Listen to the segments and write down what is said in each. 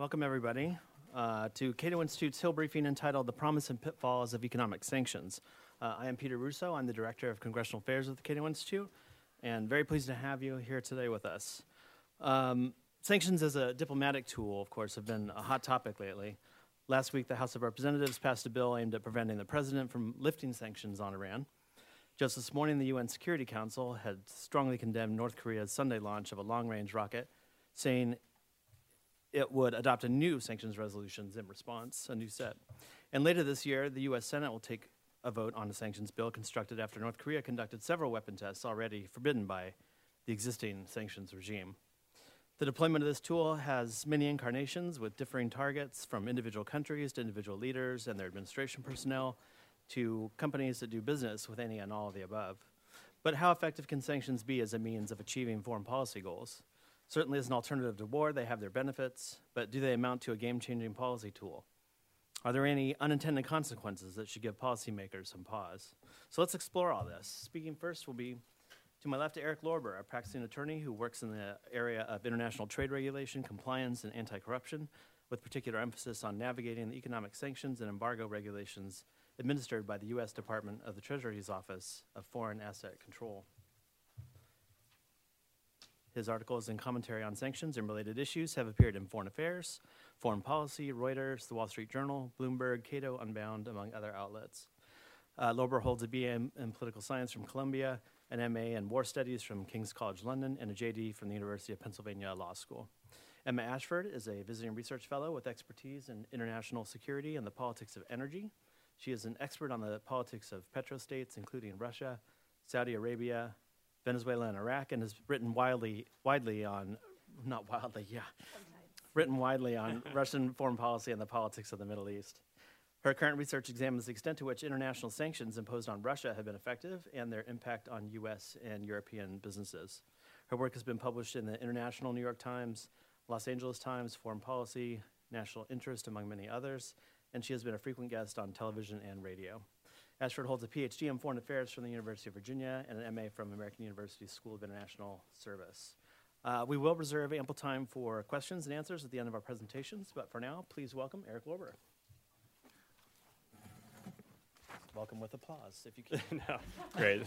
Welcome, everybody, uh, to Cato Institute's Hill briefing entitled The Promise and Pitfalls of Economic Sanctions. Uh, I am Peter Russo. I'm the Director of Congressional Affairs at the Cato Institute, and very pleased to have you here today with us. Um, sanctions as a diplomatic tool, of course, have been a hot topic lately. Last week, the House of Representatives passed a bill aimed at preventing the president from lifting sanctions on Iran. Just this morning, the UN Security Council had strongly condemned North Korea's Sunday launch of a long range rocket, saying it would adopt a new sanctions resolutions in response, a new set. And later this year, the U.S. Senate will take a vote on a sanctions bill constructed after North Korea conducted several weapon tests already forbidden by the existing sanctions regime. The deployment of this tool has many incarnations with differing targets from individual countries to individual leaders and their administration personnel to companies that do business with any and all of the above. But how effective can sanctions be as a means of achieving foreign policy goals? Certainly, as an alternative to war, they have their benefits, but do they amount to a game changing policy tool? Are there any unintended consequences that should give policymakers some pause? So let's explore all this. Speaking first will be to my left, Eric Lorber, a practicing attorney who works in the area of international trade regulation, compliance, and anti corruption, with particular emphasis on navigating the economic sanctions and embargo regulations administered by the U.S. Department of the Treasury's Office of Foreign Asset Control. His articles and commentary on sanctions and related issues have appeared in Foreign Affairs, Foreign Policy, Reuters, The Wall Street Journal, Bloomberg, Cato Unbound, among other outlets. Uh, Lorber holds a BA in, in Political Science from Columbia, an MA in War Studies from King's College London, and a JD from the University of Pennsylvania Law School. Emma Ashford is a visiting research fellow with expertise in international security and the politics of energy. She is an expert on the politics of petrostates, including Russia, Saudi Arabia, Venezuela and Iraq, and has written widely, widely on, not wildly, yeah, written widely on Russian foreign policy and the politics of the Middle East. Her current research examines the extent to which international sanctions imposed on Russia have been effective and their impact on U.S. and European businesses. Her work has been published in the International New York Times, Los Angeles Times, Foreign Policy, National Interest, among many others, and she has been a frequent guest on television and radio. Ashford holds a PhD in Foreign Affairs from the University of Virginia and an MA from American University School of International Service. Uh, we will reserve ample time for questions and answers at the end of our presentations, but for now, please welcome Eric Lorber. Welcome with applause, if you can. no, great.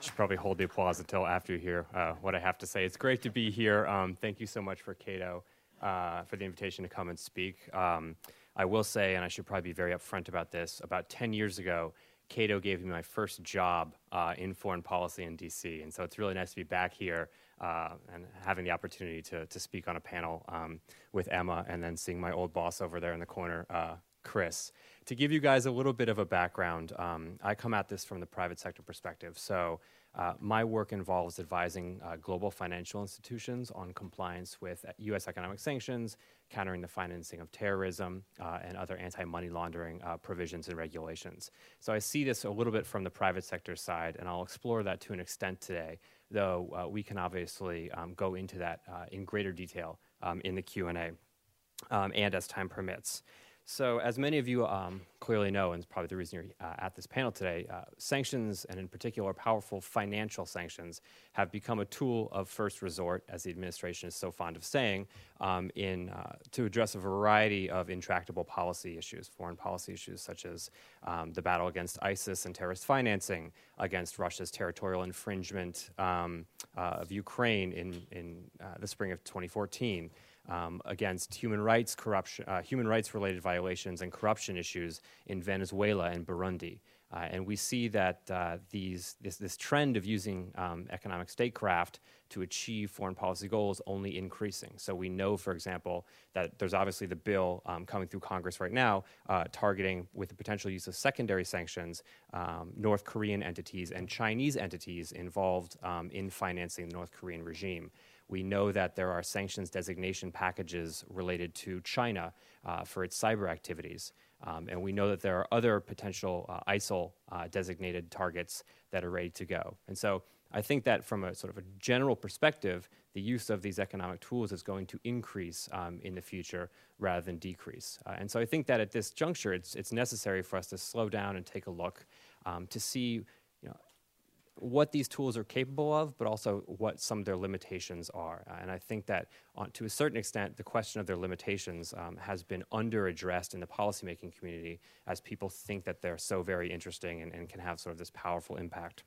Should probably hold the applause until after you hear uh, what I have to say. It's great to be here. Um, thank you so much for Cato uh, for the invitation to come and speak. Um, I will say, and I should probably be very upfront about this, about 10 years ago, Cato gave me my first job uh, in foreign policy in DC. And so it's really nice to be back here uh, and having the opportunity to, to speak on a panel um, with Emma and then seeing my old boss over there in the corner, uh, Chris. To give you guys a little bit of a background, um, I come at this from the private sector perspective. So uh, my work involves advising uh, global financial institutions on compliance with U.S. economic sanctions, countering the financing of terrorism, uh, and other anti money laundering uh, provisions and regulations. So I see this a little bit from the private sector side, and I'll explore that to an extent today, though uh, we can obviously um, go into that uh, in greater detail um, in the Q&A um, and as time permits. So, as many of you um, clearly know, and it's probably the reason you're uh, at this panel today, uh, sanctions, and in particular powerful financial sanctions, have become a tool of first resort, as the administration is so fond of saying, um, in, uh, to address a variety of intractable policy issues, foreign policy issues such as um, the battle against ISIS and terrorist financing, against Russia's territorial infringement um, uh, of Ukraine in, in uh, the spring of 2014 um, against human rights corruption, uh, human rights related violations and corruption issues in Venezuela and Burundi. Uh, and we see that uh, these, this, this, trend of using um, economic statecraft to achieve foreign policy goals only increasing. So we know, for example, that there's obviously the bill um, coming through Congress right now uh, targeting, with the potential use of secondary sanctions, um, North Korean entities and Chinese entities involved um, in financing the North Korean regime. We know that there are sanctions designation packages related to China uh, for its cyber activities. Um, and we know that there are other potential uh, ISIL uh, designated targets that are ready to go. And so I think that from a sort of a general perspective, the use of these economic tools is going to increase um, in the future rather than decrease. Uh, and so I think that at this juncture, it's, it's necessary for us to slow down and take a look um, to see what these tools are capable of, but also what some of their limitations are. Uh, and I think that, on, to a certain extent, the question of their limitations um, has been under addressed in the policymaking community as people think that they're so very interesting and, and can have sort of this powerful impact.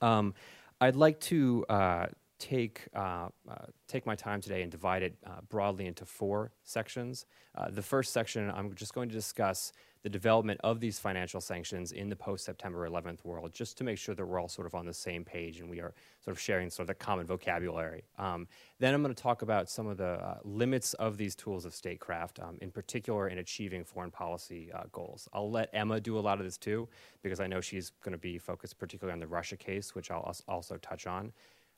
Um, I'd like to uh, take uh, uh, take my time today and divide it uh, broadly into four sections. Uh, the first section, I'm just going to discuss the development of these financial sanctions in the post September 11th world, just to make sure that we're all sort of on the same page and we are sort of sharing sort of the common vocabulary. Um, then I'm going to talk about some of the uh, limits of these tools of statecraft, um, in particular in achieving foreign policy uh, goals. I'll let Emma do a lot of this too, because I know she's going to be focused particularly on the Russia case, which I'll also touch on.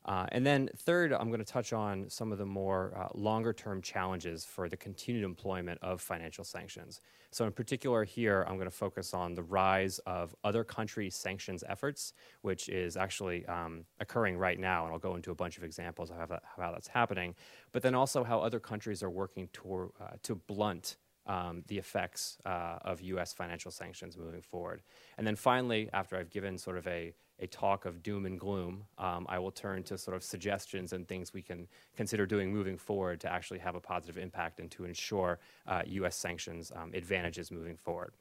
Uh, and then, third, I'm going to touch on some of the more uh, longer term challenges for the continued employment of financial sanctions. So, in particular, here, I'm going to focus on the rise of other country sanctions efforts, which is actually um, occurring right now. And I'll go into a bunch of examples of how, that, how that's happening. But then also how other countries are working to, uh, to blunt um, the effects uh, of U.S. financial sanctions moving forward. And then finally, after I've given sort of a a talk of doom and gloom, um, I will turn to sort of suggestions and things we can consider doing moving forward to actually have a positive impact and to ensure uh, U.S. sanctions um, advantages moving forward.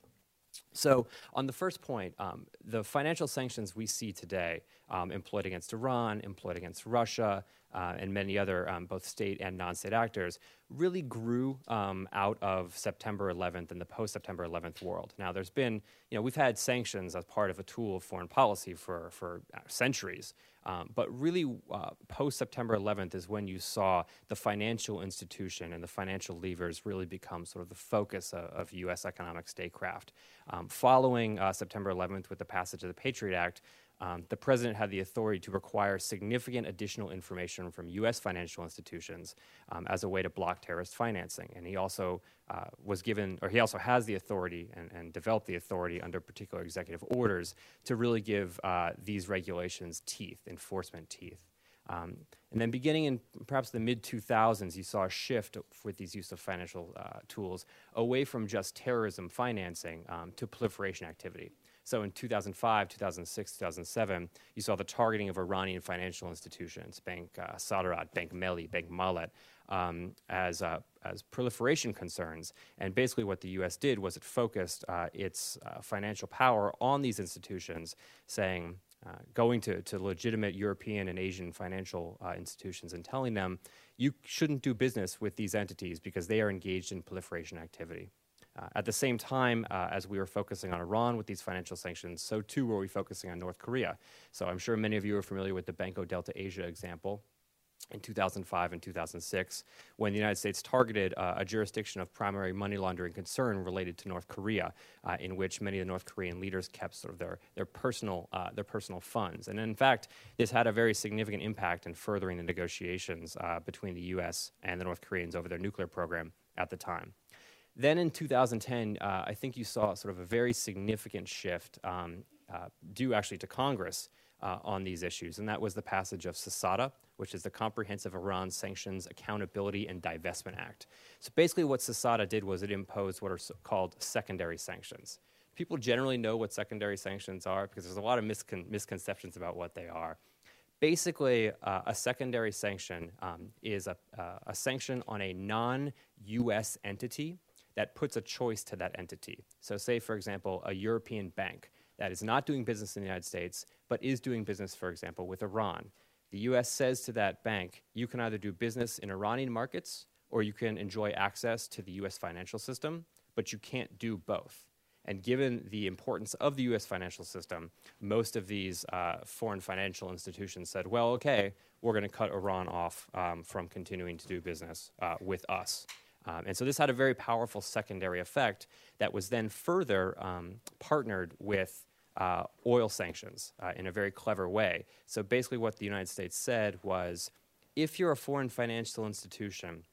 So, on the first point, um, the financial sanctions we see today, um, employed against Iran, employed against Russia, uh, and many other um, both state and non-state actors, really grew um, out of September 11th and the post-September 11th world. Now, there's been, you know, we've had sanctions as part of a tool of foreign policy for for centuries, um, but really uh, post-September 11th is when you saw the financial institution and the financial levers really become sort of the focus of, of U.S. economic statecraft. Um, following uh, September 11th, with the passage of the Patriot Act. Um, the president had the authority to require significant additional information from U.S. financial institutions um, as a way to block terrorist financing. And he also uh, was given, or he also has the authority and, and, developed the authority under particular executive orders to really give uh, these regulations teeth, enforcement teeth. Um, and then beginning in perhaps the mid 2000s, you saw a shift with these use of financial uh, tools away from just terrorism financing um, to proliferation activity. So in 2005, 2006, 2007, you saw the targeting of Iranian financial institutions, Bank uh, Saderat, Bank Melli, Bank Mellat, um, as, uh, as proliferation concerns. And basically, what the U.S. did was it focused uh, its uh, financial power on these institutions, saying, uh, going to, to legitimate European and Asian financial uh, institutions and telling them, you shouldn't do business with these entities because they are engaged in proliferation activity. Uh, at the same time, uh, as we were focusing on Iran with these financial sanctions, so too were we focusing on North Korea. So I'm sure many of you are familiar with the Banco Delta Asia example in 2005 and 2006, when the United States targeted uh, a jurisdiction of primary money laundering concern related to North Korea, uh, in which many of the North Korean leaders kept sort of their, their, personal, uh, their personal funds. And in fact, this had a very significant impact in furthering the negotiations uh, between the U.S. and the North Koreans over their nuclear program at the time. Then in 2010, uh, I think you saw sort of a very significant shift um, uh, due actually to Congress uh, on these issues, and that was the passage of CISADA, which is the Comprehensive Iran Sanctions Accountability and Divestment Act. So basically, what CISADA did was it imposed what are called secondary sanctions. People generally know what secondary sanctions are because there's a lot of miscon- misconceptions about what they are. Basically, uh, a secondary sanction um, is a, uh, a sanction on a non US entity that puts a choice to that entity. So, say, for example, a European bank that is not doing business in the United States, but is doing business, for example, with Iran. The US says to that bank, you can either do business in Iranian markets or you can enjoy access to the US financial system, but you can't do both. And given the importance of the US financial system, most of these uh, foreign financial institutions said, well, okay, we're going to cut Iran off um, from continuing to do business uh, with us. Um, and so this had a very powerful secondary effect that was then further um, partnered with uh, oil sanctions uh, in a very clever way. So basically, what the United States said was if you're a foreign financial institution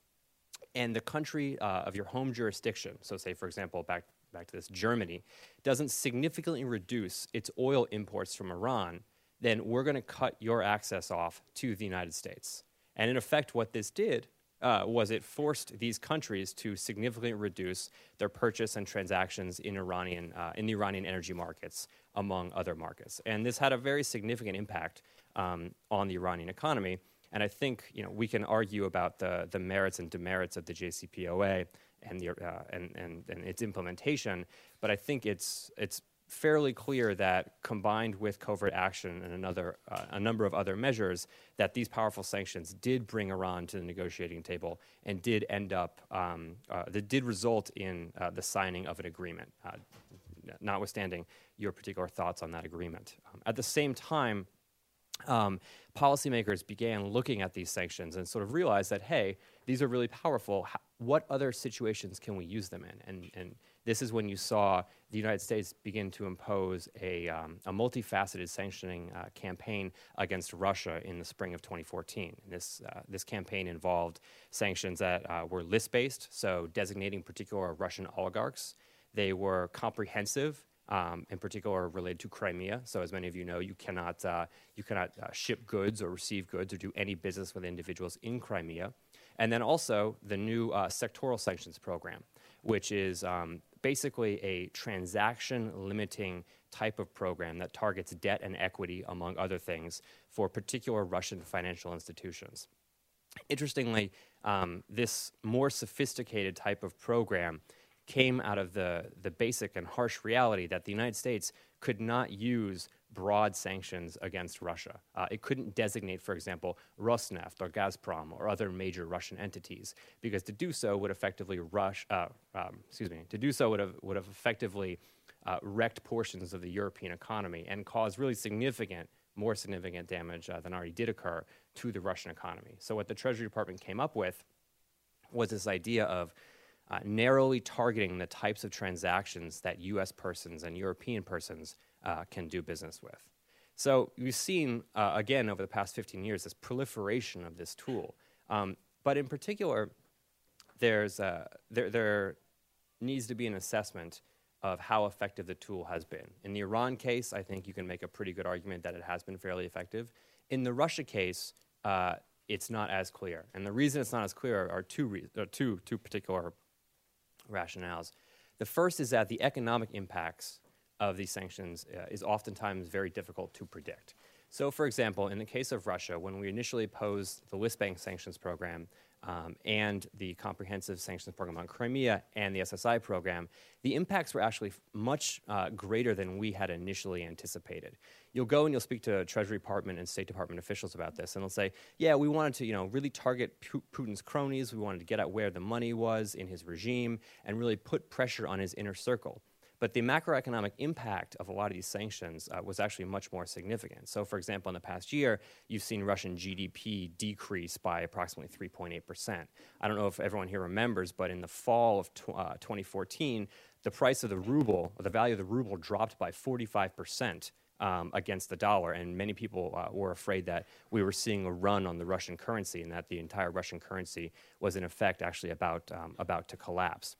and the country uh, of your home jurisdiction, so say, for example, back, back to this Germany, doesn't significantly reduce its oil imports from Iran, then we're going to cut your access off to the United States. And in effect, what this did uh, was it forced these countries to significantly reduce their purchase and transactions in Iranian uh, in the Iranian energy markets, among other markets, and this had a very significant impact um, on the Iranian economy. And I think you know we can argue about the the merits and demerits of the JCPOA and the uh, and, and and its implementation, but I think it's it's fairly clear that combined with covert action and another, uh, a number of other measures, that these powerful sanctions did bring Iran to the negotiating table and did end up, um, uh, that did result in uh, the signing of an agreement, uh, notwithstanding your particular thoughts on that agreement. Um, at the same time, um, policymakers began looking at these sanctions and sort of realized that, hey, these are really powerful. How, what other situations can we use them in? And, and this is when you saw the United States begin to impose a, um, a multifaceted sanctioning uh, campaign against Russia in the spring of 2014. This, uh, this campaign involved sanctions that uh, were list based, so designating particular Russian oligarchs. They were comprehensive. Um, in particular, related to Crimea. So, as many of you know, you cannot uh, you cannot uh, ship goods or receive goods or do any business with individuals in Crimea. And then also the new uh, sectoral sanctions program, which is um, basically a transaction limiting type of program that targets debt and equity, among other things, for particular Russian financial institutions. Interestingly, um, this more sophisticated type of program came out of the, the basic and harsh reality that the United States could not use broad sanctions against Russia. Uh, it couldn't designate, for example, Rosneft or Gazprom or other major Russian entities, because to do so would effectively rush, uh, um, excuse me, to do so would have, would have effectively uh, wrecked portions of the European economy and caused really significant, more significant damage uh, than already did occur to the Russian economy. So what the Treasury Department came up with was this idea of uh, narrowly targeting the types of transactions that U.S. persons and European persons uh, can do business with. So we've seen, uh, again, over the past 15 years, this proliferation of this tool. Um, but in particular, there's, uh, there, there needs to be an assessment of how effective the tool has been. In the Iran case, I think you can make a pretty good argument that it has been fairly effective. In the Russia case, uh, it's not as clear. And the reason it's not as clear are two, re- uh, two, two particular rationales. The first is that the economic impacts of these sanctions uh, is oftentimes very difficult to predict. So, for example, in the case of Russia, when we initially posed the list bank sanctions program um, and the comprehensive sanctions program on Crimea and the SSI program, the impacts were actually much uh, greater than we had initially anticipated. You'll go and you'll speak to Treasury Department and State Department officials about this, and they'll say, "Yeah, we wanted to, you know, really target Putin's cronies. We wanted to get at where the money was in his regime and really put pressure on his inner circle." But the macroeconomic impact of a lot of these sanctions uh, was actually much more significant. So, for example, in the past year, you've seen Russian GDP decrease by approximately 3.8%. I don't know if everyone here remembers, but in the fall of tw- uh, 2014, the price of the ruble, the value of the ruble dropped by 45%. Um, against the dollar, and many people uh, were afraid that we were seeing a run on the Russian currency, and that the entire Russian currency was in effect actually about um, about to collapse.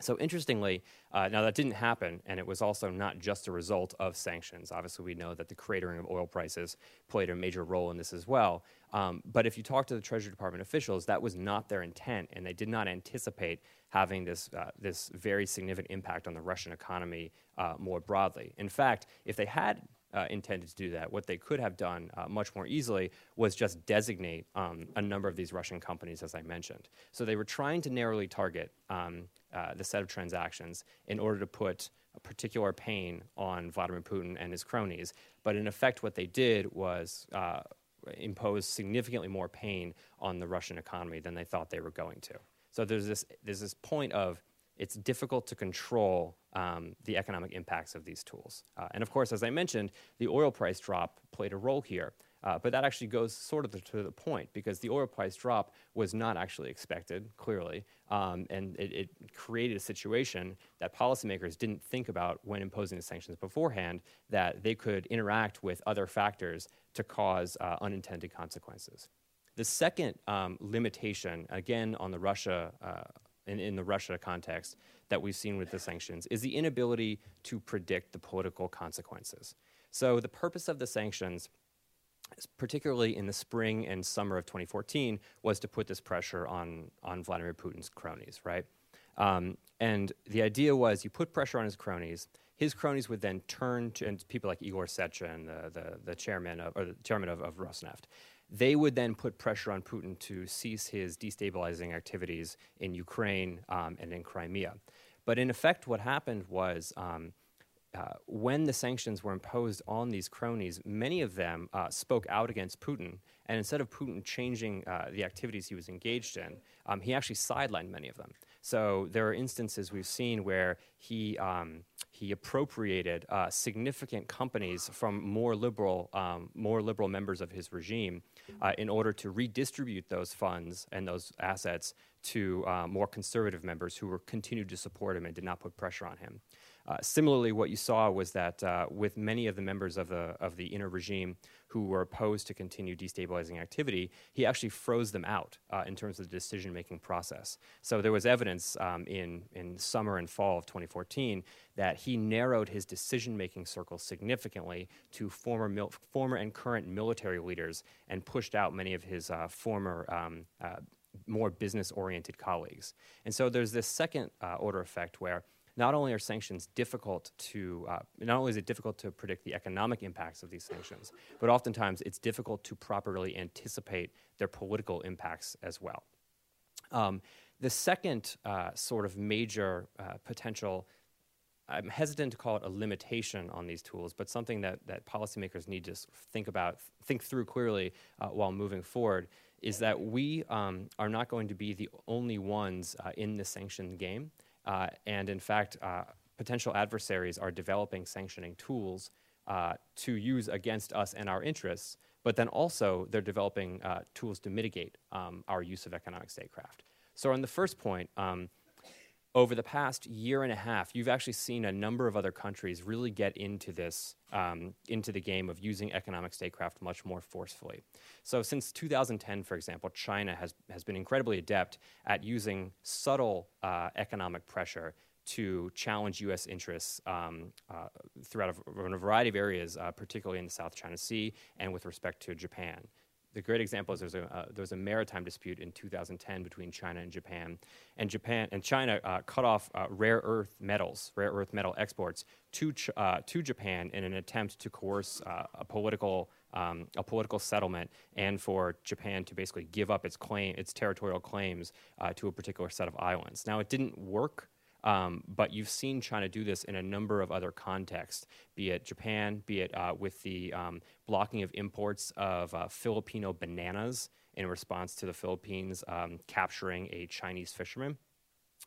So, interestingly, uh, now that didn't happen, and it was also not just a result of sanctions. Obviously, we know that the cratering of oil prices played a major role in this as well. Um, but if you talk to the Treasury Department officials, that was not their intent, and they did not anticipate having this, uh, this very significant impact on the Russian economy uh, more broadly. In fact, if they had uh, intended to do that. What they could have done uh, much more easily was just designate um, a number of these Russian companies, as I mentioned. So they were trying to narrowly target um, uh, the set of transactions in order to put a particular pain on Vladimir Putin and his cronies. But in effect, what they did was uh, impose significantly more pain on the Russian economy than they thought they were going to. So there's this, there's this point of it's difficult to control um, the economic impacts of these tools. Uh, and of course, as I mentioned, the oil price drop played a role here. Uh, but that actually goes sort of to the point because the oil price drop was not actually expected, clearly. Um, and it, it, created a situation that policymakers didn't think about when imposing the sanctions beforehand, that they could interact with other factors to cause uh, unintended consequences. The second um, limitation, again on the Russia uh, in, in the Russia context that we've seen with the sanctions is the inability to predict the political consequences. So, the purpose of the sanctions particularly in the spring and summer of 2014, was to put this pressure on, on Vladimir Putin's cronies, right? Um, and the idea was you put pressure on his cronies. His cronies would then turn to and people like Igor Sechin, the, the, the chairman of, or the chairman of, of Rosneft. They would then put pressure on Putin to cease his destabilizing activities in Ukraine um, and in Crimea. But in effect, what happened was um, uh, when the sanctions were imposed on these cronies, many of them uh, spoke out against Putin. And instead of Putin changing uh, the activities he was engaged in, um, he actually sidelined many of them. So there are instances we've seen where he, um, he appropriated uh, significant companies from more liberal, um, more liberal members of his regime uh, in order to redistribute those funds and those assets to more conservative members who were continued to support him and did not put pressure on him. Uh, similarly, what you saw was that uh, with many of the members of the, of the inner regime who were opposed to continue destabilizing activity, he actually froze them out uh, in terms of the decision making process. So there was evidence um, in, in summer and fall of 2014 that he narrowed his decision making circle significantly to former, mil- former and current military leaders and pushed out many of his uh, former. Um, uh, more business oriented colleagues. And so there's this second order effect where not only are sanctions difficult to, uh, not only is it difficult to predict the economic impacts of these sanctions, but oftentimes it's difficult to properly anticipate their political impacts as well. Um, the second uh, sort of major uh, potential I'm hesitant to call it a limitation on these tools, but something that, that policymakers need to think about, think through clearly uh, while moving forward, is that we um, are not going to be the only ones uh, in the sanctioned game. Uh, and in fact, uh, potential adversaries are developing sanctioning tools uh, to use against us and our interests, but then also they're developing uh, tools to mitigate um, our use of economic statecraft. So, on the first point, um, over the past year and a half, you've actually seen a number of other countries really get into this, um, into the game of using economic statecraft much more forcefully. So, since 2010, for example, China has, has been incredibly adept at using subtle uh, economic pressure to challenge U.S. interests um, uh, throughout a, a variety of areas, uh, particularly in the South China Sea and with respect to Japan the great example is there's a, uh, there was a maritime dispute in 2010 between China and Japan, and Japan and China uh, cut off uh, rare earth metals, rare earth metal exports to ch- uh, to Japan in an attempt to coerce uh, a political um, a political settlement and for Japan to basically give up its claim its territorial claims uh, to a particular set of islands. Now it didn't work. Um, but you've seen China do this in a number of other contexts, be it Japan, be it uh, with the um, blocking of imports of uh, Filipino bananas in response to the Philippines um, capturing a Chinese fisherman.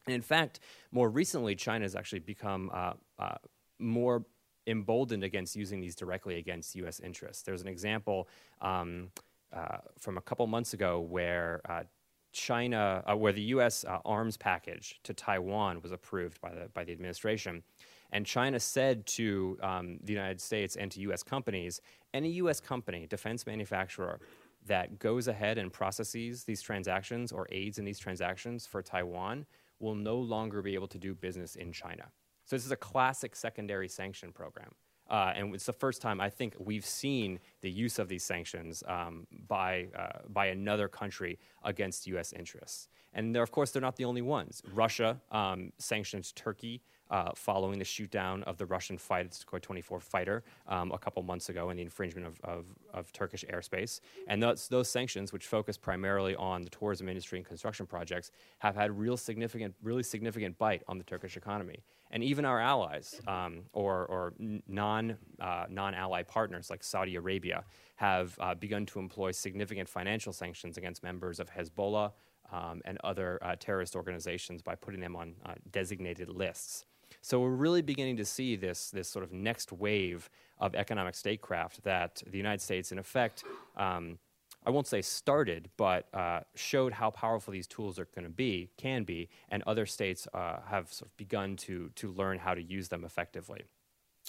And in fact, more recently, China has actually become uh, uh more emboldened against using these directly against U.S. interests. There's an example um, uh, from a couple months ago where uh, China, uh, where the U.S. Uh, arms package to Taiwan was approved by the by the administration, and China said to um, the United States and to U.S. companies, any U.S. company, defense manufacturer, that goes ahead and processes these transactions or aids in these transactions for Taiwan will no longer be able to do business in China. So this is a classic secondary sanction program. Uh, and it's the first time I think we've seen the use of these sanctions um, by, uh, by another country against U.S. interests. And of course, they're not the only ones. Russia um, sanctioned Turkey uh, following the shootdown of the Russian fighter, Sukhoi 24 fighter um, a couple months ago and the infringement of, of, of, Turkish airspace. And those, those sanctions, which focus primarily on the tourism industry and construction projects, have had real significant, really significant bite on the Turkish economy. And even our allies um, or, or non, uh, non-ally partners like Saudi Arabia have uh, begun to employ significant financial sanctions against members of Hezbollah, um, and other uh, terrorist organizations by putting them on uh, designated lists. So we're really beginning to see this, this sort of next wave of economic statecraft that the United States, in effect, um, I won't say started, but uh, showed how powerful these tools are going to be, can be, and other states uh, have sort of begun to, to learn how to use them effectively.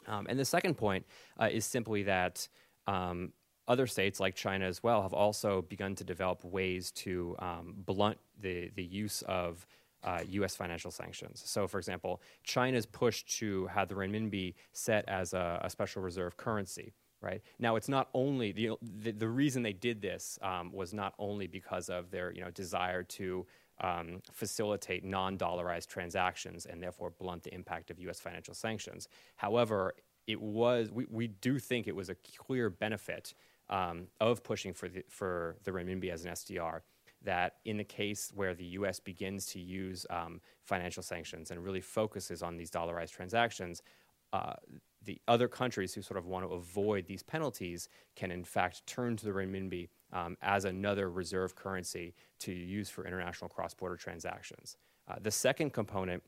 Um, and the second point uh, is simply that um, other states, like China as well, have also begun to develop ways to um, blunt the, the use of uh, U.S. financial sanctions. So, for example, China's push to have the renminbi set as a, a special reserve currency right? Now, it's not only the, the, the reason they did this um, was not only because of their you know, desire to um, facilitate non dollarized transactions and therefore blunt the impact of US financial sanctions. However, it was, we, we do think it was a clear benefit um, of pushing for the, for the renminbi as an SDR that in the case where the US begins to use um, financial sanctions and really focuses on these dollarized transactions, uh, the other countries who sort of want to avoid these penalties can, in fact, turn to the renminbi um, as another reserve currency to use for international cross border transactions. Uh, the second component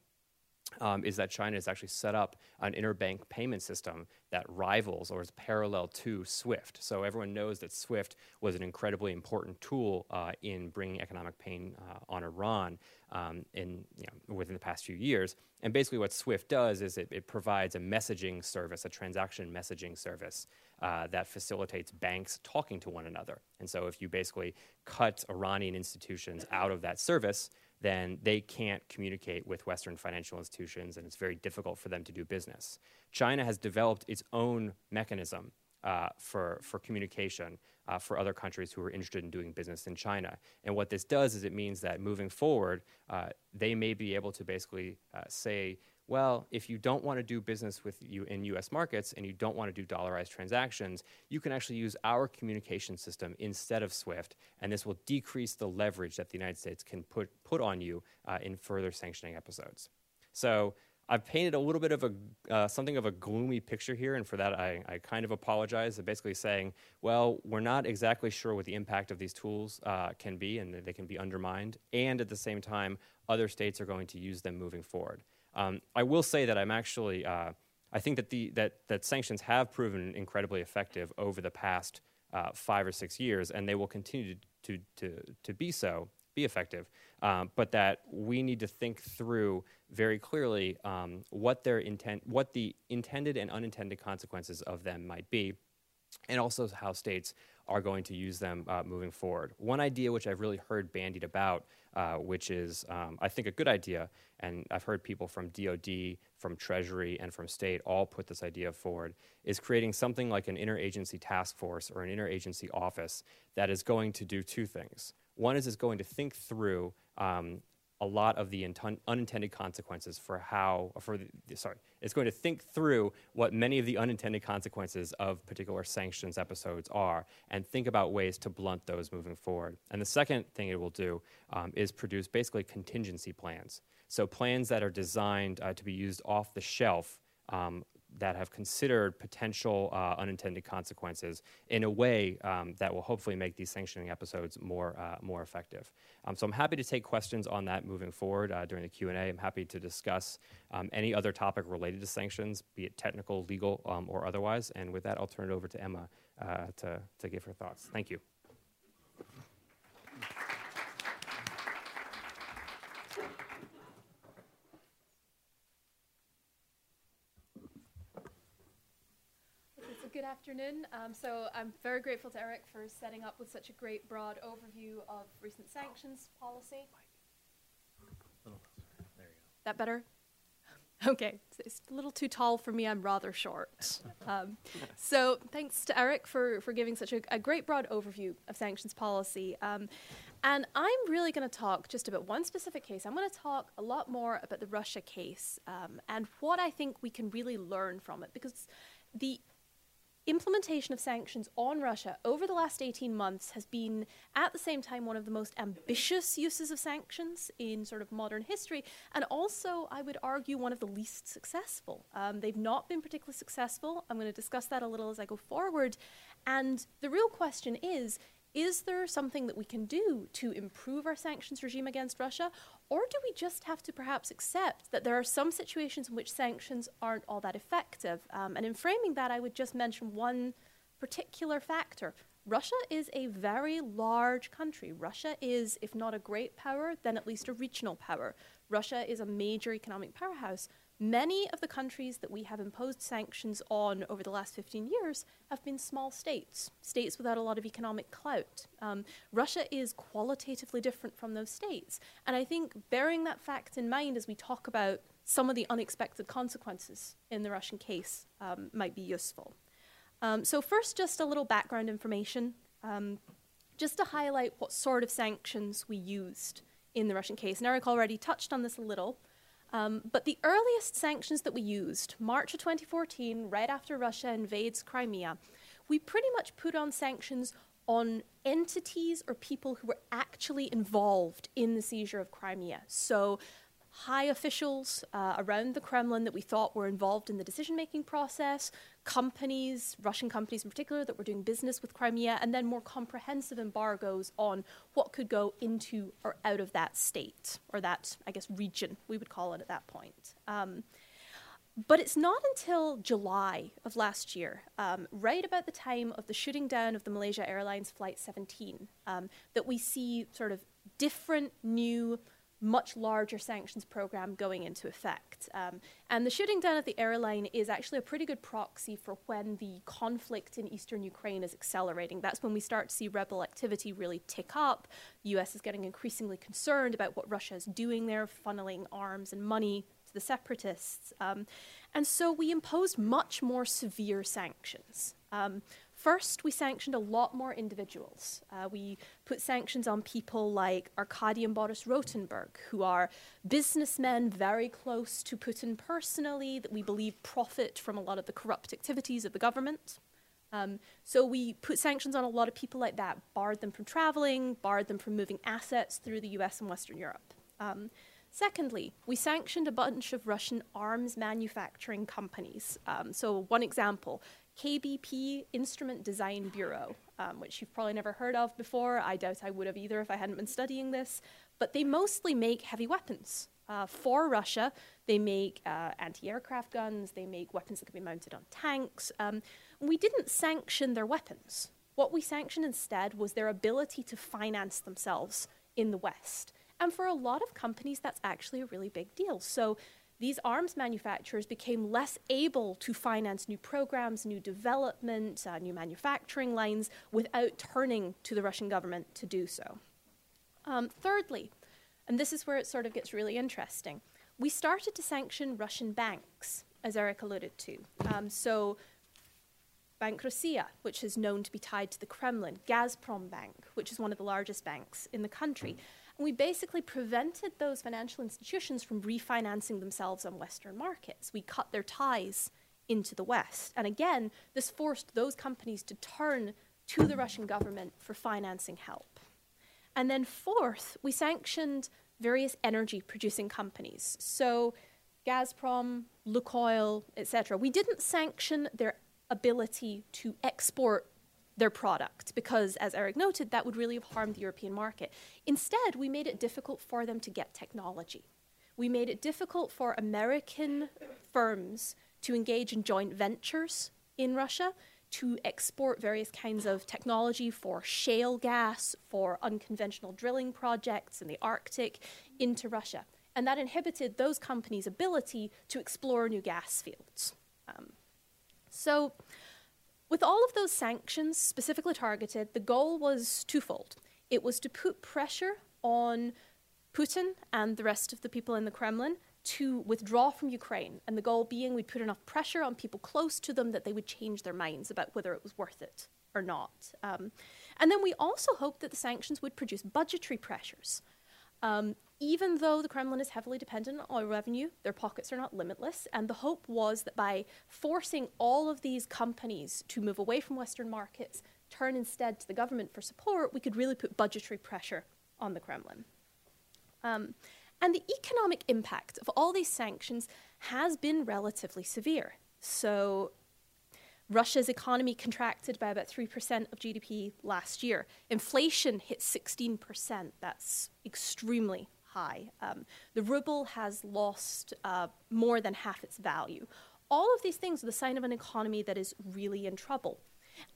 um, is that China has actually set up an interbank payment system that rivals or is parallel to SWIFT. So everyone knows that SWIFT was an incredibly important tool uh, in bringing economic pain uh, on Iran um, in you know, within the past few years. And basically, what SWIFT does is it, it provides a messaging service, a transaction messaging service uh, that facilitates banks talking to one another. And so, if you basically cut Iranian institutions out of that service, then they can't communicate with Western financial institutions, and it's very difficult for them to do business. China has developed its own mechanism uh, for, for communication uh, for other countries who are interested in doing business in China. And what this does is it means that moving forward, uh, they may be able to basically uh, say, well, if you don't want to do business with you in US markets and you don't want to do dollarized transactions, you can actually use our communication system instead of SWIFT, and this will decrease the leverage that the United States can put, put on you uh, in further sanctioning episodes. So I've painted a little bit of a uh, something of a gloomy picture here, and for that I, I kind of apologize. I'm basically saying, well, we're not exactly sure what the impact of these tools uh, can be, and they can be undermined, and at the same time, other states are going to use them moving forward. Um, I will say that I'm actually, uh, I think that, the, that, that sanctions have proven incredibly effective over the past uh, five or six years, and they will continue to, to, to, be so, be effective. Um, but that we need to think through very clearly um, what their intent, what the intended and unintended consequences of them might be, and also how states are going to use them uh, moving forward. One idea which I've really heard bandied about, uh, which is, um, I think, a good idea, and I've heard people from DoD, from Treasury, and from state all put this idea forward, is creating something like an interagency task force or an interagency office that is going to do two things. One is it's going to think through um, a lot of the unintended consequences for how, for the, sorry, it's going to think through what many of the unintended consequences of particular sanctions episodes are and think about ways to blunt those moving forward. And the second thing it will do um, is produce basically contingency plans. So, plans that are designed uh, to be used off the shelf um, that have considered potential uh, unintended consequences in a way um, that will hopefully make these sanctioning episodes more uh, more effective. Um, so I'm happy to take questions on that moving forward uh, during the Q and A. I'm happy to discuss um, any other topic related to sanctions, be it technical, legal, um, or otherwise. And with that, I'll turn it over to Emma uh, to to give her thoughts. Thank you. good afternoon. Um, so I'm very grateful to Eric for setting up with such a great broad overview of recent sanctions policy. That better? Okay, it's a little too tall for me. I'm rather short. Um, so thanks to Eric for, for giving such a, a great broad overview of sanctions policy. Um, and I'm really going to talk just about one specific case. I'm going to talk a lot more about the Russia case um, and what I think we can really learn from it because the implementation of sanctions on Russia over the last 18 months has been at the same time one of the most ambitious uses of sanctions in sort of modern history, and also, I would argue, one of the least successful. Um, they've not been particularly successful. I'm going to discuss that a little as I go forward. And the real question is is there something that we can do to improve our sanctions regime against Russia? Or do we just have to perhaps accept that there are some situations in which sanctions aren't all that effective? Um, and in framing that, I would just mention one particular factor. Russia is a very large country. Russia is, if not a great power, then at least a regional power. Russia is a major economic powerhouse. Many of the countries that we have imposed sanctions on over the last 15 years have been small states, states without a lot of economic clout. Um, Russia is qualitatively different from those states. And I think bearing that fact in mind as we talk about some of the unexpected consequences in the Russian case um, might be useful. Um, so, first, just a little background information, um, just to highlight what sort of sanctions we used in the Russian case. And Eric already touched on this a little. Um, but the earliest sanctions that we used, March of 2014, right after Russia invades Crimea, we pretty much put on sanctions on entities or people who were actually involved in the seizure of Crimea. So, high officials uh, around the Kremlin that we thought were involved in the decision making process, companies, Russian companies in particular, that were doing business with Crimea, and then more comprehensive embargoes on what could go into or out of that state, or that, I guess, region, we would call it at that point. Um, but it's not until July of last year, um, right about the time of the shooting down of the Malaysia Airlines Flight 17, um, that we see sort of different new much larger sanctions program going into effect. Um, and the shooting down of the airline is actually a pretty good proxy for when the conflict in eastern Ukraine is accelerating. That's when we start to see rebel activity really tick up. The US is getting increasingly concerned about what Russia is doing there, funneling arms and money to the separatists. Um, and so we imposed much more severe sanctions. Um, First, we sanctioned a lot more individuals. Uh, we put sanctions on people like Arkady and Boris Rotenberg, who are businessmen very close to Putin personally, that we believe profit from a lot of the corrupt activities of the government. Um, so we put sanctions on a lot of people like that, barred them from traveling, barred them from moving assets through the US and Western Europe. Um, Secondly, we sanctioned a bunch of Russian arms manufacturing companies. Um, so, one example KBP Instrument Design Bureau, um, which you've probably never heard of before. I doubt I would have either if I hadn't been studying this. But they mostly make heavy weapons. Uh, for Russia, they make uh, anti aircraft guns, they make weapons that can be mounted on tanks. Um, we didn't sanction their weapons. What we sanctioned instead was their ability to finance themselves in the West. And for a lot of companies, that's actually a really big deal. So these arms manufacturers became less able to finance new programs, new development, uh, new manufacturing lines without turning to the Russian government to do so. Um, thirdly, and this is where it sort of gets really interesting, we started to sanction Russian banks, as Eric alluded to. Um, so, Bank Rossiya, which is known to be tied to the Kremlin, Gazprom Bank, which is one of the largest banks in the country. And we basically prevented those financial institutions from refinancing themselves on Western markets. We cut their ties into the West. And again, this forced those companies to turn to the Russian government for financing help. And then, fourth, we sanctioned various energy producing companies. So, Gazprom, Lukoil, etc. We didn't sanction their ability to export their product because, as Eric noted, that would really have harmed the European market. Instead, we made it difficult for them to get technology. We made it difficult for American firms to engage in joint ventures in Russia to export various kinds of technology for shale gas, for unconventional drilling projects in the Arctic into Russia. And that inhibited those companies' ability to explore new gas fields. Um, so, with all of those sanctions specifically targeted, the goal was twofold. It was to put pressure on Putin and the rest of the people in the Kremlin to withdraw from Ukraine, and the goal being we'd put enough pressure on people close to them that they would change their minds about whether it was worth it or not. Um, and then we also hoped that the sanctions would produce budgetary pressures. Um, even though the Kremlin is heavily dependent on oil revenue, their pockets are not limitless. And the hope was that by forcing all of these companies to move away from Western markets, turn instead to the government for support, we could really put budgetary pressure on the Kremlin. Um, and the economic impact of all these sanctions has been relatively severe. So, Russia's economy contracted by about 3% of GDP last year. Inflation hit 16%. That's extremely high. Um, the ruble has lost uh, more than half its value. All of these things are the sign of an economy that is really in trouble.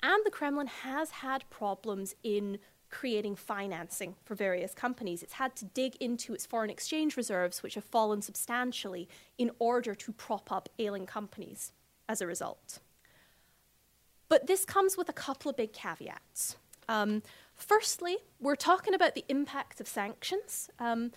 And the Kremlin has had problems in creating financing for various companies. It's had to dig into its foreign exchange reserves, which have fallen substantially, in order to prop up ailing companies as a result. But this comes with a couple of big caveats. Um, firstly, we're talking about the impact of sanctions. Um,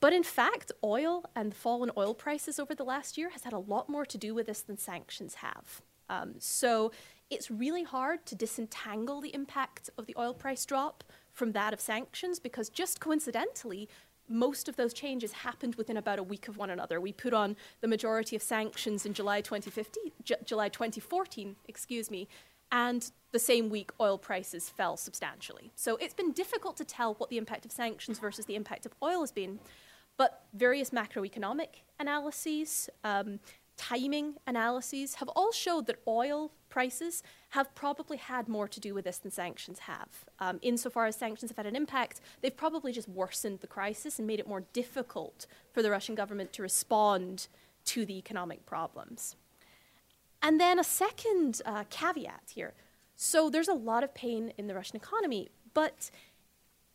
but in fact, oil and the fall in oil prices over the last year has had a lot more to do with this than sanctions have. Um, so, it's really hard to disentangle the impact of the oil price drop from that of sanctions because just coincidentally, most of those changes happened within about a week of one another. We put on the majority of sanctions in July 2015, J- July 2014, excuse me, and the same week oil prices fell substantially. So it's been difficult to tell what the impact of sanctions versus the impact of oil has been. But various macroeconomic analyses, um, timing analyses have all showed that oil prices have probably had more to do with this than sanctions have. Um, insofar as sanctions have had an impact, they've probably just worsened the crisis and made it more difficult for the Russian government to respond to the economic problems. And then a second uh, caveat here. So there's a lot of pain in the Russian economy, but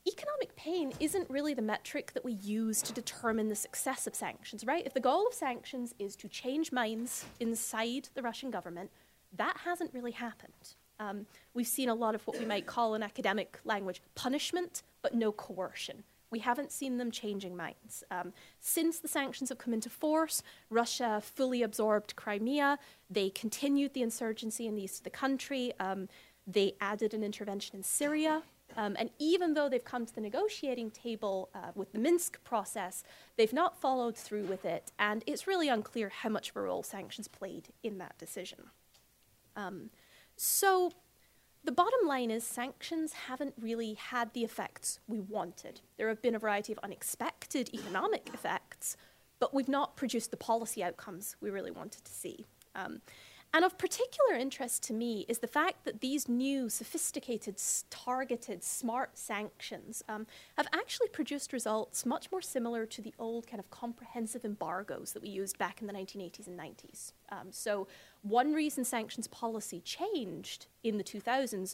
economic pain isn't really the metric that we use to determine the success of sanctions, right? If the goal of sanctions is to change minds inside the Russian government, that hasn't really happened. Um, we've seen a lot of what we might call in academic language punishment, but no coercion. We haven't seen them changing minds. Um, since the sanctions have come into force, Russia fully absorbed Crimea. They continued the insurgency in the east of the country. Um, they added an intervention in Syria. Um, and even though they've come to the negotiating table uh, with the Minsk process, they've not followed through with it. And it's really unclear how much of a role sanctions played in that decision. Um, so the bottom line is sanctions haven't really had the effects we wanted. There have been a variety of unexpected economic effects, but we've not produced the policy outcomes we really wanted to see. Um, and of particular interest to me is the fact that these new, sophisticated, targeted, smart sanctions um, have actually produced results much more similar to the old kind of comprehensive embargoes that we used back in the 1980s and 90s. Um, so, one reason sanctions policy changed in the 2000s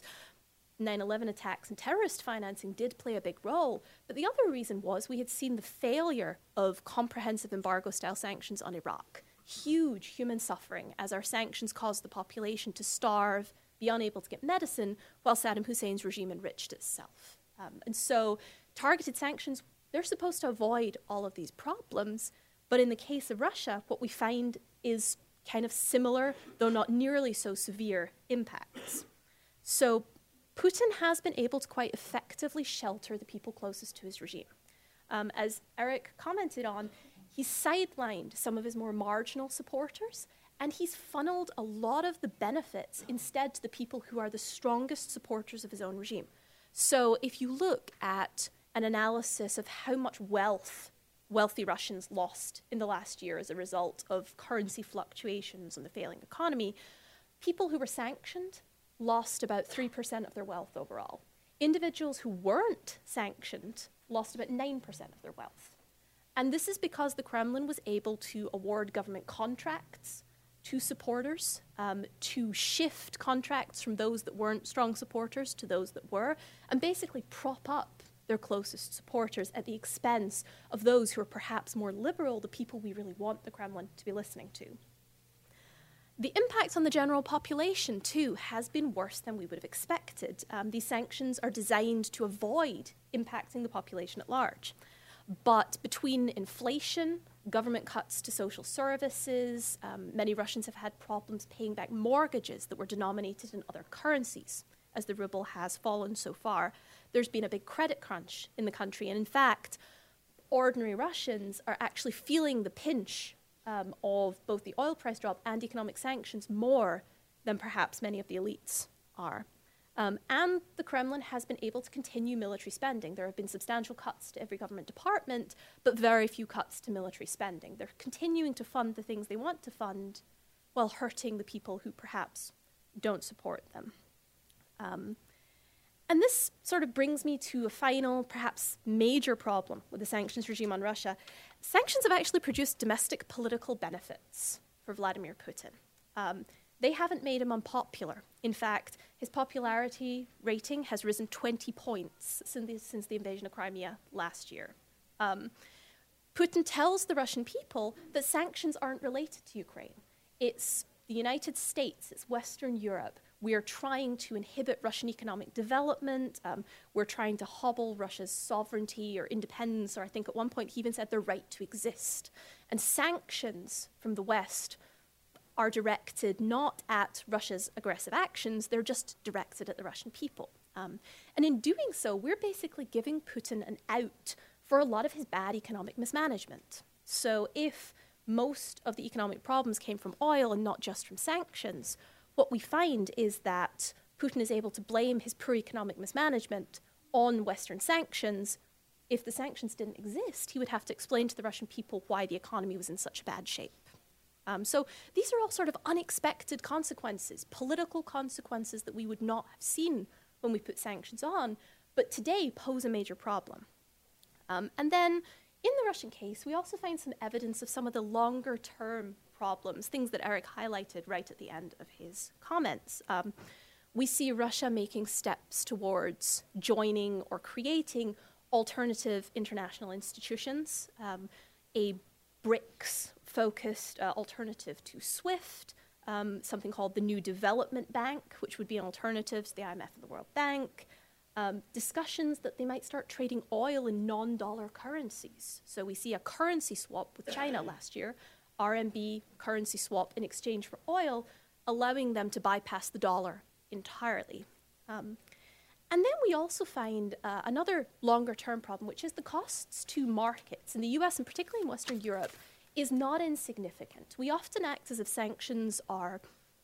9 11 attacks and terrorist financing did play a big role. But the other reason was we had seen the failure of comprehensive embargo style sanctions on Iraq huge human suffering as our sanctions caused the population to starve, be unable to get medicine, while Saddam Hussein's regime enriched itself. Um, and so, targeted sanctions, they're supposed to avoid all of these problems. But in the case of Russia, what we find is kind of similar, though not nearly so severe, impacts. So, Putin has been able to quite effectively shelter the people closest to his regime. Um, as Eric commented on, he's sidelined some of his more marginal supporters and he's funneled a lot of the benefits instead to the people who are the strongest supporters of his own regime. So if you look at an analysis of how much wealth wealthy Russians lost in the last year as a result of currency fluctuations and the failing economy, people who were sanctioned lost about 3% of their wealth overall. Individuals who weren't sanctioned lost about 9% of their wealth. And this is because the Kremlin was able to award government contracts to supporters, um, to shift contracts from those that weren't strong supporters to those that were, and basically prop up their closest supporters at the expense of those who are perhaps more liberal, the people we really want the Kremlin to be listening to. The impact on the general population, too, has been worse than we would have expected. Um, these sanctions are designed to avoid impacting the population at large. But between inflation, government cuts to social services, um, many Russians have had problems paying back mortgages that were denominated in other currencies, as the ruble has fallen so far. There's been a big credit crunch in the country, and in fact, ordinary Russians are actually feeling the pinch um, of both the oil price drop and economic sanctions more than perhaps many of the elites are. Um, and the Kremlin has been able to continue military spending. There have been substantial cuts to every government department, but very few cuts to military spending. They're continuing to fund the things they want to fund while hurting the people who perhaps don't support them. Um, and this sort of brings me to a final, perhaps major problem with the sanctions regime on Russia. Sanctions have actually produced domestic political benefits for Vladimir Putin. Um, they haven't made him unpopular. In fact, his popularity rating has risen 20 points since the, since the invasion of Crimea last year. Um, Putin tells the Russian people that sanctions aren't related to Ukraine. It's the United States, it's Western Europe. We are trying to inhibit Russian economic development. Um, we're trying to hobble Russia's sovereignty or independence, or I think at one point he even said their right to exist. And sanctions from the West are directed not at Russia's aggressive actions, they're just directed at the Russian people. Um, and in doing so, we're basically giving Putin an out for a lot of his bad economic mismanagement. So if most of the economic problems came from oil and not just from sanctions, what we find is that Putin is able to blame his poor economic mismanagement on Western sanctions. If the sanctions didn't exist, he would have to explain to the Russian people why the economy was in such bad shape. Um, so these are all sort of unexpected consequences, political consequences that we would not have seen when we put sanctions on, but today pose a major problem. Um, and then in the Russian case, we also find some evidence of some of the longer term problems, things that Eric highlighted right at the end of his comments. Um, we see Russia making steps towards joining or creating alternative international institutions, um, a BRICS focused uh, alternative to SWIFT, um, something called the New Development Bank, which would be an alternative to the IMF and the World Bank. Um, discussions that they might start trading oil in non dollar currencies. So we see a currency swap with China last year, RMB currency swap in exchange for oil, allowing them to bypass the dollar entirely. Um, and then we also find uh, another longer term problem, which is the costs to markets in the US and particularly in Western Europe is not insignificant. We often act as if sanctions are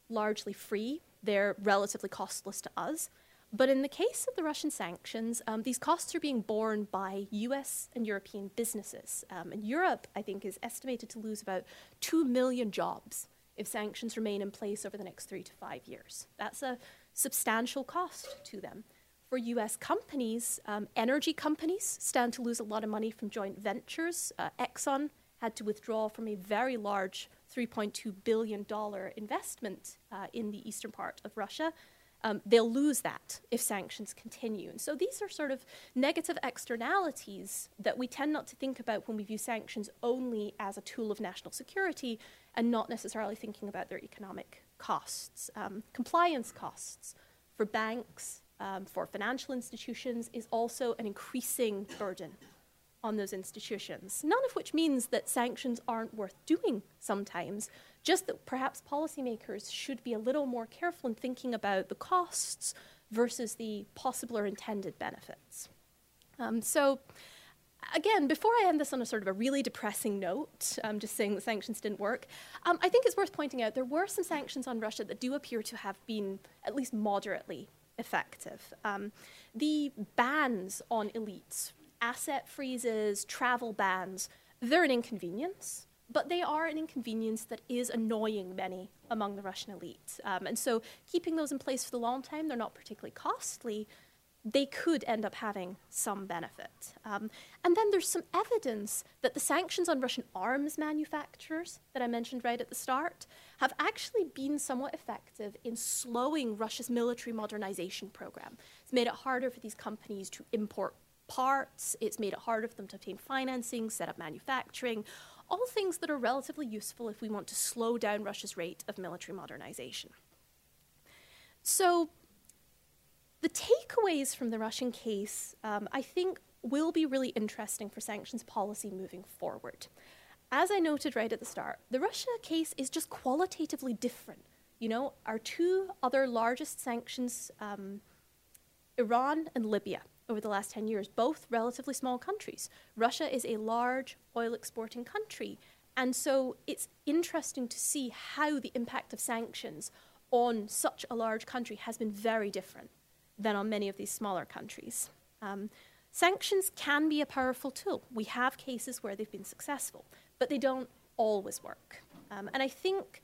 largely free, they're relatively costless to us. But in the case of the Russian sanctions, um, these costs are being borne by US and European businesses. Um, and Europe, I think, is estimated to lose about 2 million jobs if sanctions remain in place over the next three to five years. That's a substantial cost to them. For US companies, um, energy companies stand to lose a lot of money from joint ventures. Uh, Exxon had to withdraw from a very large $3.2 billion investment uh, in the eastern part of Russia. Um, they'll lose that if sanctions continue. And so these are sort of negative externalities that we tend not to think about when we view sanctions only as a tool of national security and not necessarily thinking about their economic costs. Um, compliance costs for banks, um, for financial institutions, is also an increasing burden on those institutions. None of which means that sanctions aren't worth doing sometimes, just that perhaps policymakers should be a little more careful in thinking about the costs versus the possible or intended benefits. Um, so, again, before I end this on a sort of a really depressing note, um, just saying that sanctions didn't work, um, I think it's worth pointing out there were some sanctions on Russia that do appear to have been at least moderately effective. Um, the bans on elites asset freezes, travel bans, they're an inconvenience, but they are an inconvenience that is annoying many among the Russian elite. Um, and so keeping those in place for the long time, they're not particularly costly. They could end up having some benefit. Um, and then there's some evidence that the sanctions on Russian arms manufacturers that I mentioned right at the start have actually been somewhat effective in slowing Russia's military modernization program. It's made it harder for these companies to import parts, it's made it harder for them to obtain financing, set up manufacturing, all things that are relatively useful if we want to slow down Russia's rate of military modernization. So, the takeaways from the Russian case, um, I think, will be really interesting for sanctions policy moving forward. As I noted right at the start, the Russia case is just qualitatively different. You know, our two other largest sanctions, um, Iran and Libya, over the last 10 years, both relatively small countries. Russia is a large oil exporting country. And so it's interesting to see how the impact of sanctions on such a large country has been very different than on many of these smaller countries. Um, sanctions can be a powerful tool. We have cases where they've been successful, but they don't always work. Um, and I think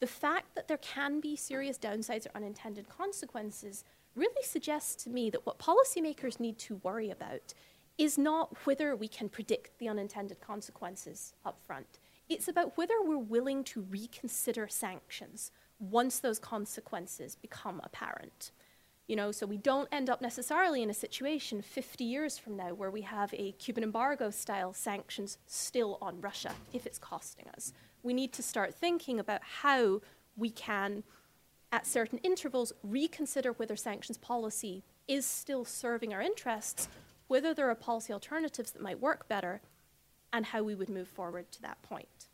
the fact that there can be serious downsides or unintended consequences really suggests to me that what policymakers need to worry about is not whether we can predict the unintended consequences up front. It's about whether we're willing to reconsider sanctions once those consequences become apparent. You know, so we don't end up necessarily in a situation 50 years from now where we have a Cuban embargo style sanctions still on Russia if it's costing us. We need to start thinking about how we can at certain intervals, reconsider whether sanctions policy is still serving our interests, whether there are policy alternatives that might work better, and how we would move forward to that point.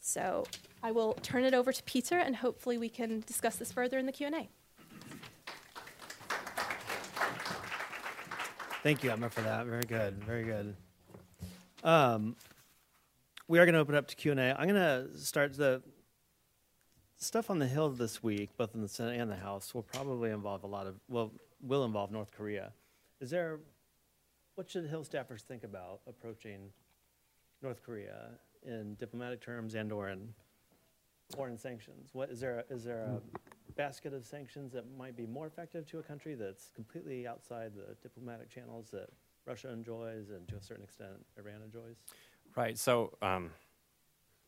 So I will turn it over to Peter, and hopefully we can discuss this further in the Q&A. Thank you, Emma, for that. Very good. Very good. Um, we are going to open up to Q and A. I'm going to start the stuff on the Hill this week, both in the Senate and the House. Will probably involve a lot of well, will involve North Korea. Is there? What should Hill staffers think about approaching North Korea in diplomatic terms and/or in foreign sanctions? What is there? A, is there a basket of sanctions that might be more effective to a country that's completely outside the diplomatic channels that Russia enjoys and to a certain extent Iran enjoys? Right. So, um,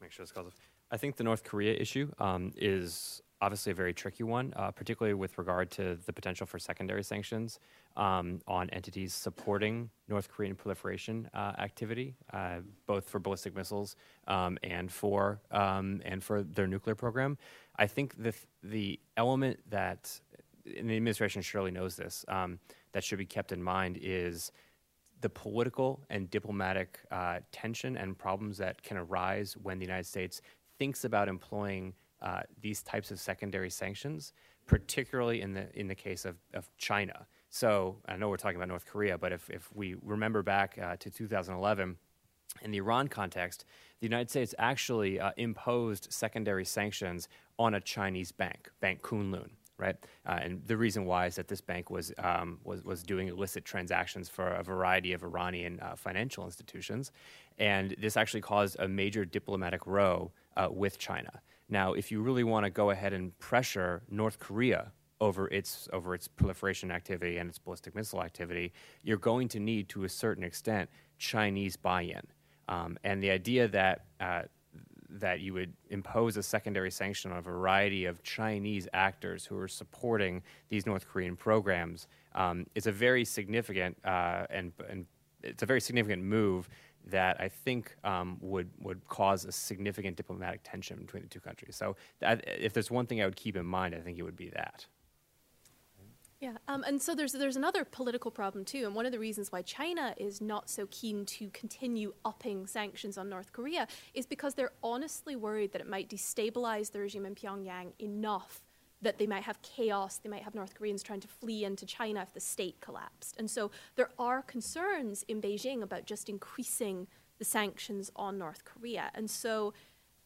make sure this calls. I think the North Korea issue um, is obviously a very tricky one, uh, particularly with regard to the potential for secondary sanctions um, on entities supporting North Korean proliferation uh, activity, uh, both for ballistic missiles um, and for um, and for their nuclear program. I think the the element that and the administration surely knows this um, that should be kept in mind is the political and diplomatic uh, tension and problems that can arise when the United States thinks about employing uh, these types of secondary sanctions, particularly in the in the case of, of China. So I know we're talking about North Korea, but if, if we remember back uh, to 2011, in the Iran context, the United States actually uh, imposed secondary sanctions on a Chinese bank, Bank Kunlun, right? Uh, and the reason why is that this bank was, um, was, was doing illicit transactions for a variety of Iranian uh, financial institutions. And this actually caused a major diplomatic row uh, with China. Now, if you really want to go ahead and pressure North Korea over its over its proliferation activity and its ballistic missile activity, you're going to need, to a certain extent, Chinese buy-in. Um, and the idea that uh, that you would impose a secondary sanction on a variety of Chinese actors who are supporting these North Korean programs um, is a very significant uh, and, and it's a very significant move that I think um, would would cause a significant diplomatic tension between the two countries. So, that, if there's one thing I would keep in mind, I think it would be that. Yeah, um, and so there's there's another political problem too, and one of the reasons why China is not so keen to continue upping sanctions on North Korea is because they're honestly worried that it might destabilize the regime in Pyongyang enough that they might have chaos, they might have North Koreans trying to flee into China if the state collapsed. And so there are concerns in Beijing about just increasing the sanctions on North Korea. And so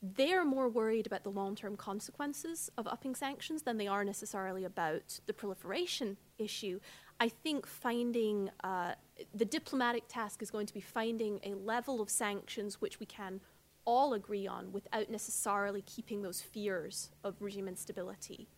they're more worried about the long term consequences of upping sanctions than they are necessarily about the proliferation issue. I think finding uh, the diplomatic task is going to be finding a level of sanctions which we can all agree on without necessarily keeping those fears of regime instability